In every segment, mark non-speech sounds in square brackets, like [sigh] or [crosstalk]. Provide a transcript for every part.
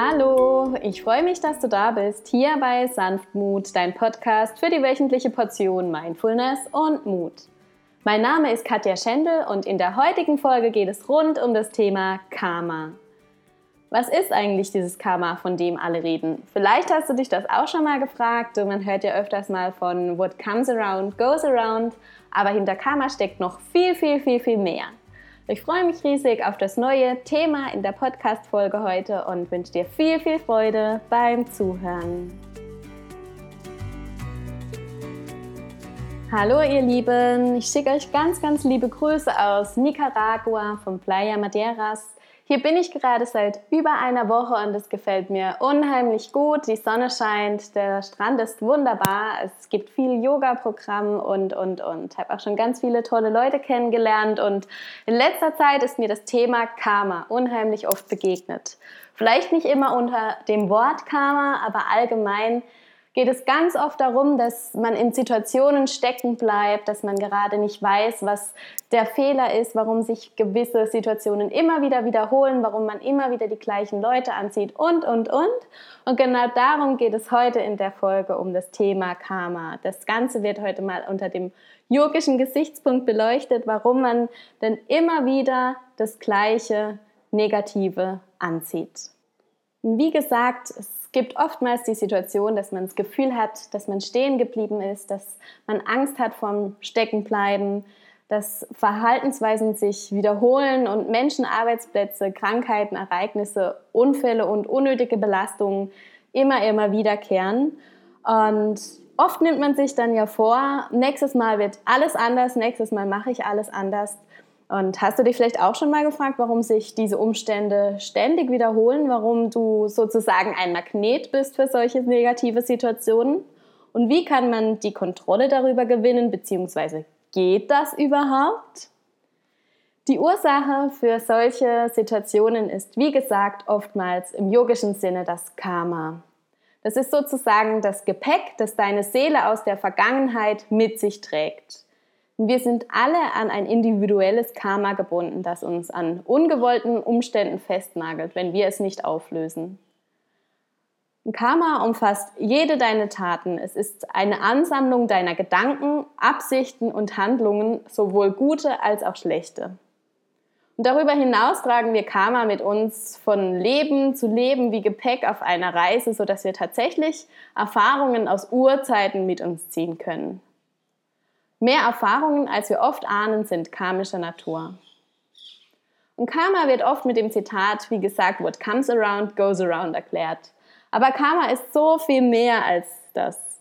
Hallo, ich freue mich, dass du da bist, hier bei Sanftmut, dein Podcast für die wöchentliche Portion Mindfulness und Mut. Mein Name ist Katja Schendel und in der heutigen Folge geht es rund um das Thema Karma. Was ist eigentlich dieses Karma, von dem alle reden? Vielleicht hast du dich das auch schon mal gefragt. Man hört ja öfters mal von What comes around goes around, aber hinter Karma steckt noch viel, viel, viel, viel mehr. Ich freue mich riesig auf das neue Thema in der Podcast-Folge heute und wünsche dir viel, viel Freude beim Zuhören. Hallo ihr Lieben, ich schicke euch ganz, ganz liebe Grüße aus Nicaragua von Playa Madeiras. Hier bin ich gerade seit über einer Woche und es gefällt mir unheimlich gut. Die Sonne scheint, der Strand ist wunderbar, es gibt viel Yoga-Programm und, und, und. Ich habe auch schon ganz viele tolle Leute kennengelernt und in letzter Zeit ist mir das Thema Karma unheimlich oft begegnet. Vielleicht nicht immer unter dem Wort Karma, aber allgemein geht es ganz oft darum, dass man in Situationen stecken bleibt, dass man gerade nicht weiß, was der Fehler ist, warum sich gewisse Situationen immer wieder wiederholen, warum man immer wieder die gleichen Leute anzieht und, und, und. Und genau darum geht es heute in der Folge um das Thema Karma. Das Ganze wird heute mal unter dem yogischen Gesichtspunkt beleuchtet, warum man denn immer wieder das gleiche Negative anzieht. Wie gesagt, es es gibt oftmals die Situation, dass man das Gefühl hat, dass man stehen geblieben ist, dass man Angst hat vom Steckenbleiben, dass Verhaltensweisen sich wiederholen und Menschen, Arbeitsplätze, Krankheiten, Ereignisse, Unfälle und unnötige Belastungen immer, immer wiederkehren. Und oft nimmt man sich dann ja vor, nächstes Mal wird alles anders, nächstes Mal mache ich alles anders. Und hast du dich vielleicht auch schon mal gefragt, warum sich diese Umstände ständig wiederholen, warum du sozusagen ein Magnet bist für solche negative Situationen? Und wie kann man die Kontrolle darüber gewinnen, beziehungsweise geht das überhaupt? Die Ursache für solche Situationen ist, wie gesagt, oftmals im yogischen Sinne das Karma. Das ist sozusagen das Gepäck, das deine Seele aus der Vergangenheit mit sich trägt. Wir sind alle an ein individuelles Karma gebunden, das uns an ungewollten Umständen festnagelt, wenn wir es nicht auflösen. Karma umfasst jede deine Taten. Es ist eine Ansammlung deiner Gedanken, Absichten und Handlungen, sowohl gute als auch schlechte. Und darüber hinaus tragen wir Karma mit uns von Leben zu Leben wie Gepäck auf einer Reise, sodass wir tatsächlich Erfahrungen aus Urzeiten mit uns ziehen können. Mehr Erfahrungen, als wir oft ahnen, sind karmischer Natur. Und Karma wird oft mit dem Zitat, wie gesagt, what comes around, goes around erklärt. Aber Karma ist so viel mehr als das.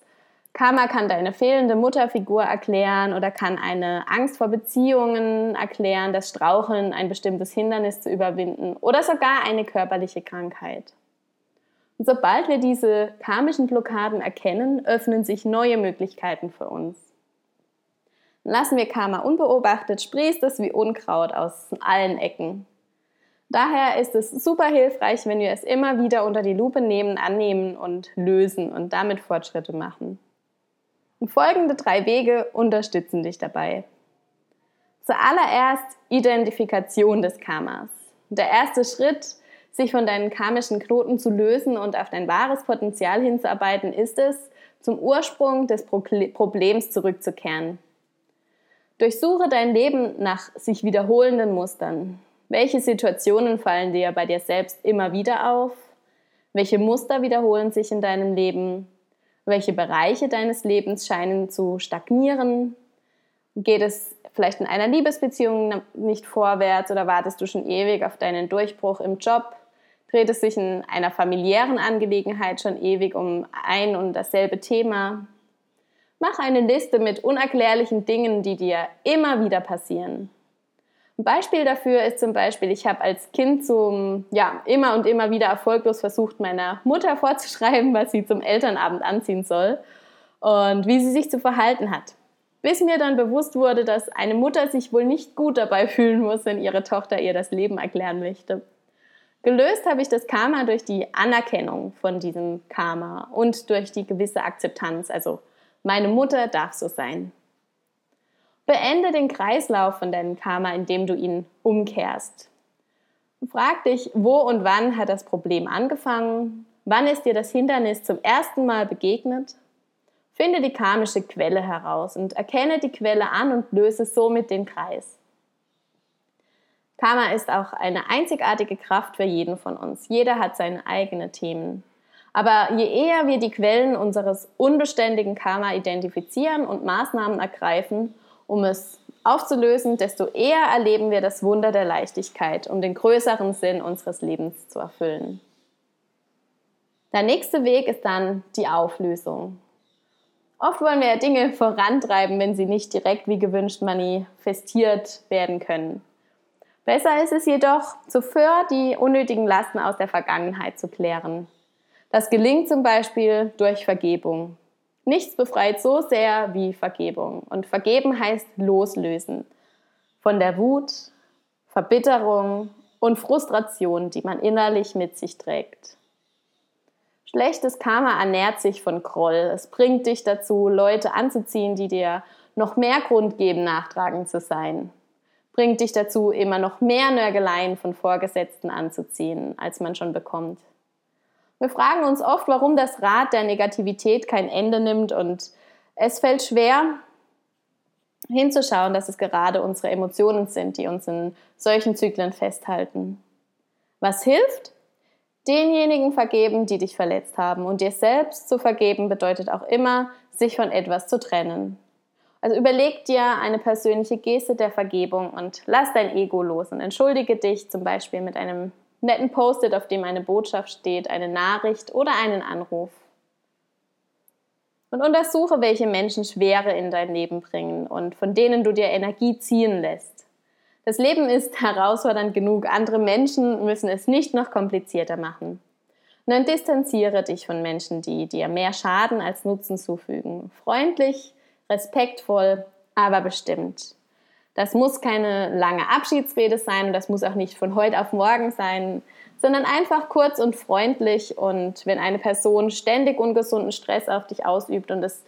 Karma kann deine fehlende Mutterfigur erklären oder kann eine Angst vor Beziehungen erklären, das Straucheln, ein bestimmtes Hindernis zu überwinden oder sogar eine körperliche Krankheit. Und sobald wir diese karmischen Blockaden erkennen, öffnen sich neue Möglichkeiten für uns. Lassen wir Karma unbeobachtet, sprießt es wie Unkraut aus allen Ecken. Daher ist es super hilfreich, wenn wir es immer wieder unter die Lupe nehmen, annehmen und lösen und damit Fortschritte machen. Und folgende drei Wege unterstützen dich dabei. Zuallererst Identifikation des Karmas. Der erste Schritt, sich von deinen karmischen Knoten zu lösen und auf dein wahres Potenzial hinzuarbeiten, ist es, zum Ursprung des Problems zurückzukehren. Durchsuche dein Leben nach sich wiederholenden Mustern. Welche Situationen fallen dir bei dir selbst immer wieder auf? Welche Muster wiederholen sich in deinem Leben? Welche Bereiche deines Lebens scheinen zu stagnieren? Geht es vielleicht in einer Liebesbeziehung nicht vorwärts oder wartest du schon ewig auf deinen Durchbruch im Job? Dreht es sich in einer familiären Angelegenheit schon ewig um ein und dasselbe Thema? Mach eine Liste mit unerklärlichen Dingen, die dir immer wieder passieren. Ein Beispiel dafür ist zum Beispiel, ich habe als Kind zum, ja, immer und immer wieder erfolglos versucht, meiner Mutter vorzuschreiben, was sie zum Elternabend anziehen soll und wie sie sich zu verhalten hat. Bis mir dann bewusst wurde, dass eine Mutter sich wohl nicht gut dabei fühlen muss, wenn ihre Tochter ihr das Leben erklären möchte. Gelöst habe ich das Karma durch die Anerkennung von diesem Karma und durch die gewisse Akzeptanz, also meine Mutter darf so sein. Beende den Kreislauf von deinem Karma, indem du ihn umkehrst. Frag dich, wo und wann hat das Problem angefangen? Wann ist dir das Hindernis zum ersten Mal begegnet? Finde die karmische Quelle heraus und erkenne die Quelle an und löse somit den Kreis. Karma ist auch eine einzigartige Kraft für jeden von uns. Jeder hat seine eigenen Themen. Aber je eher wir die Quellen unseres unbeständigen Karma identifizieren und Maßnahmen ergreifen, um es aufzulösen, desto eher erleben wir das Wunder der Leichtigkeit, um den größeren Sinn unseres Lebens zu erfüllen. Der nächste Weg ist dann die Auflösung. Oft wollen wir ja Dinge vorantreiben, wenn sie nicht direkt wie gewünscht manifestiert werden können. Besser ist es jedoch, zuvor die unnötigen Lasten aus der Vergangenheit zu klären. Das gelingt zum Beispiel durch Vergebung. Nichts befreit so sehr wie Vergebung. Und vergeben heißt loslösen von der Wut, Verbitterung und Frustration, die man innerlich mit sich trägt. Schlechtes Karma ernährt sich von Groll. Es bringt dich dazu, Leute anzuziehen, die dir noch mehr Grund geben, nachtragend zu sein. Bringt dich dazu, immer noch mehr Nörgeleien von Vorgesetzten anzuziehen, als man schon bekommt. Wir fragen uns oft, warum das Rad der Negativität kein Ende nimmt und es fällt schwer hinzuschauen, dass es gerade unsere Emotionen sind, die uns in solchen Zyklen festhalten. Was hilft? Denjenigen vergeben, die dich verletzt haben. Und dir selbst zu vergeben bedeutet auch immer, sich von etwas zu trennen. Also überleg dir eine persönliche Geste der Vergebung und lass dein Ego los und entschuldige dich zum Beispiel mit einem netten Post-it, auf dem eine Botschaft steht, eine Nachricht oder einen Anruf. Und untersuche, welche Menschen Schwere in dein Leben bringen und von denen du dir Energie ziehen lässt. Das Leben ist [laughs] herausfordernd genug, andere Menschen müssen es nicht noch komplizierter machen. Und dann distanziere dich von Menschen, die dir mehr Schaden als Nutzen zufügen. Freundlich, respektvoll, aber bestimmt. Das muss keine lange Abschiedsrede sein und das muss auch nicht von heute auf morgen sein, sondern einfach kurz und freundlich. Und wenn eine Person ständig ungesunden Stress auf dich ausübt und es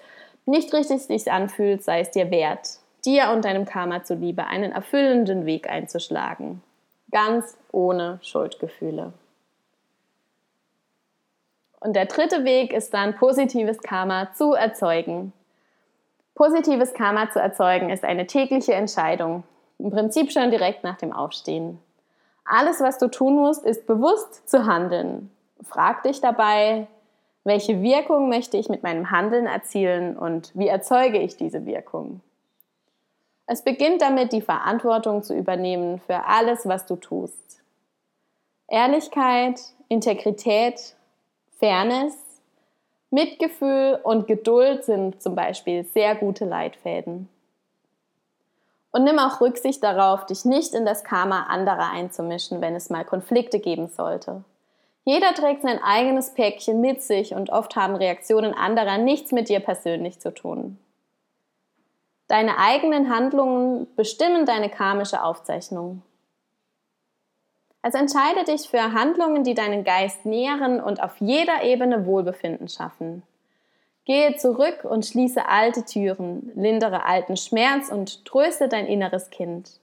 nicht richtig sich anfühlt, sei es dir wert, dir und deinem Karma zuliebe einen erfüllenden Weg einzuschlagen. Ganz ohne Schuldgefühle. Und der dritte Weg ist dann positives Karma zu erzeugen. Positives Karma zu erzeugen ist eine tägliche Entscheidung, im Prinzip schon direkt nach dem Aufstehen. Alles, was du tun musst, ist bewusst zu handeln. Frag dich dabei, welche Wirkung möchte ich mit meinem Handeln erzielen und wie erzeuge ich diese Wirkung? Es beginnt damit, die Verantwortung zu übernehmen für alles, was du tust. Ehrlichkeit, Integrität, Fairness, Mitgefühl und Geduld sind zum Beispiel sehr gute Leitfäden. Und nimm auch Rücksicht darauf, dich nicht in das Karma anderer einzumischen, wenn es mal Konflikte geben sollte. Jeder trägt sein eigenes Päckchen mit sich und oft haben Reaktionen anderer nichts mit dir persönlich zu tun. Deine eigenen Handlungen bestimmen deine karmische Aufzeichnung. Also entscheide dich für Handlungen, die deinen Geist nähren und auf jeder Ebene Wohlbefinden schaffen. Gehe zurück und schließe alte Türen, lindere alten Schmerz und tröste dein inneres Kind.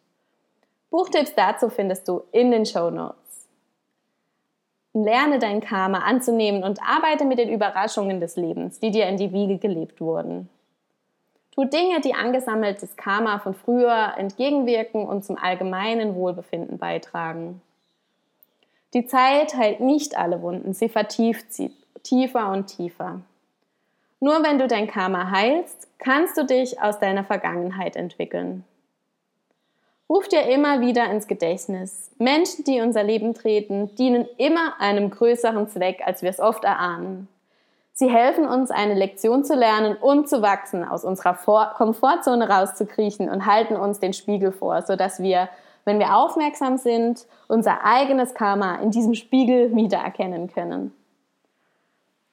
Buchtipps dazu findest du in den Show Notes. Lerne dein Karma anzunehmen und arbeite mit den Überraschungen des Lebens, die dir in die Wiege gelebt wurden. Tu Dinge, die angesammeltes Karma von früher entgegenwirken und zum allgemeinen Wohlbefinden beitragen. Die Zeit heilt nicht alle Wunden, sie vertieft sie tiefer und tiefer. Nur wenn du dein Karma heilst, kannst du dich aus deiner Vergangenheit entwickeln. Ruf dir immer wieder ins Gedächtnis, Menschen, die unser Leben treten, dienen immer einem größeren Zweck, als wir es oft erahnen. Sie helfen uns, eine Lektion zu lernen und zu wachsen, aus unserer Komfortzone rauszukriechen und halten uns den Spiegel vor, sodass wir wenn wir aufmerksam sind, unser eigenes Karma in diesem Spiegel wiedererkennen können.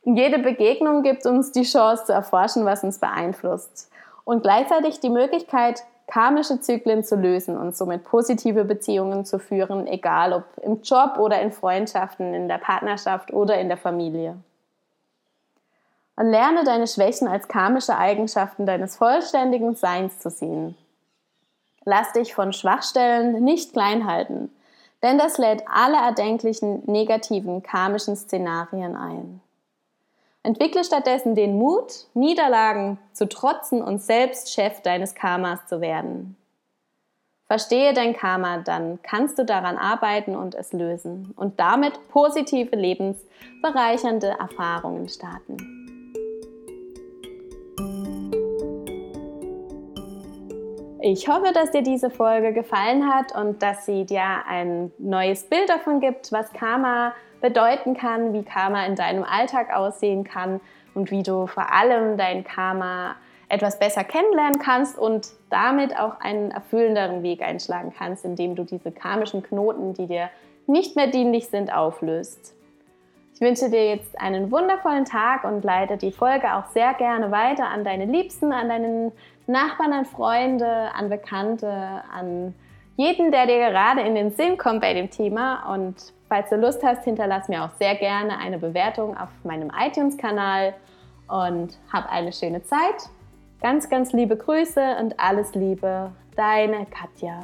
Jede Begegnung gibt uns die Chance zu erforschen, was uns beeinflusst und gleichzeitig die Möglichkeit, karmische Zyklen zu lösen und somit positive Beziehungen zu führen, egal ob im Job oder in Freundschaften, in der Partnerschaft oder in der Familie. Und lerne deine Schwächen als karmische Eigenschaften deines vollständigen Seins zu sehen. Lass dich von Schwachstellen nicht klein halten. Denn das lädt alle erdenklichen negativen karmischen Szenarien ein. Entwickle stattdessen den Mut, Niederlagen zu trotzen und selbst Chef deines Karmas zu werden. Verstehe dein Karma, dann kannst du daran arbeiten und es lösen und damit positive, lebensbereichernde Erfahrungen starten. Ich hoffe, dass dir diese Folge gefallen hat und dass sie dir ein neues Bild davon gibt, was Karma bedeuten kann, wie Karma in deinem Alltag aussehen kann und wie du vor allem dein Karma etwas besser kennenlernen kannst und damit auch einen erfüllenderen Weg einschlagen kannst, indem du diese karmischen Knoten, die dir nicht mehr dienlich sind, auflöst. Ich wünsche dir jetzt einen wundervollen Tag und leite die Folge auch sehr gerne weiter an deine Liebsten, an deinen Nachbarn, an Freunde, an Bekannte, an jeden, der dir gerade in den Sinn kommt bei dem Thema. Und falls du Lust hast, hinterlass mir auch sehr gerne eine Bewertung auf meinem iTunes-Kanal und hab eine schöne Zeit. Ganz, ganz liebe Grüße und alles Liebe, deine Katja.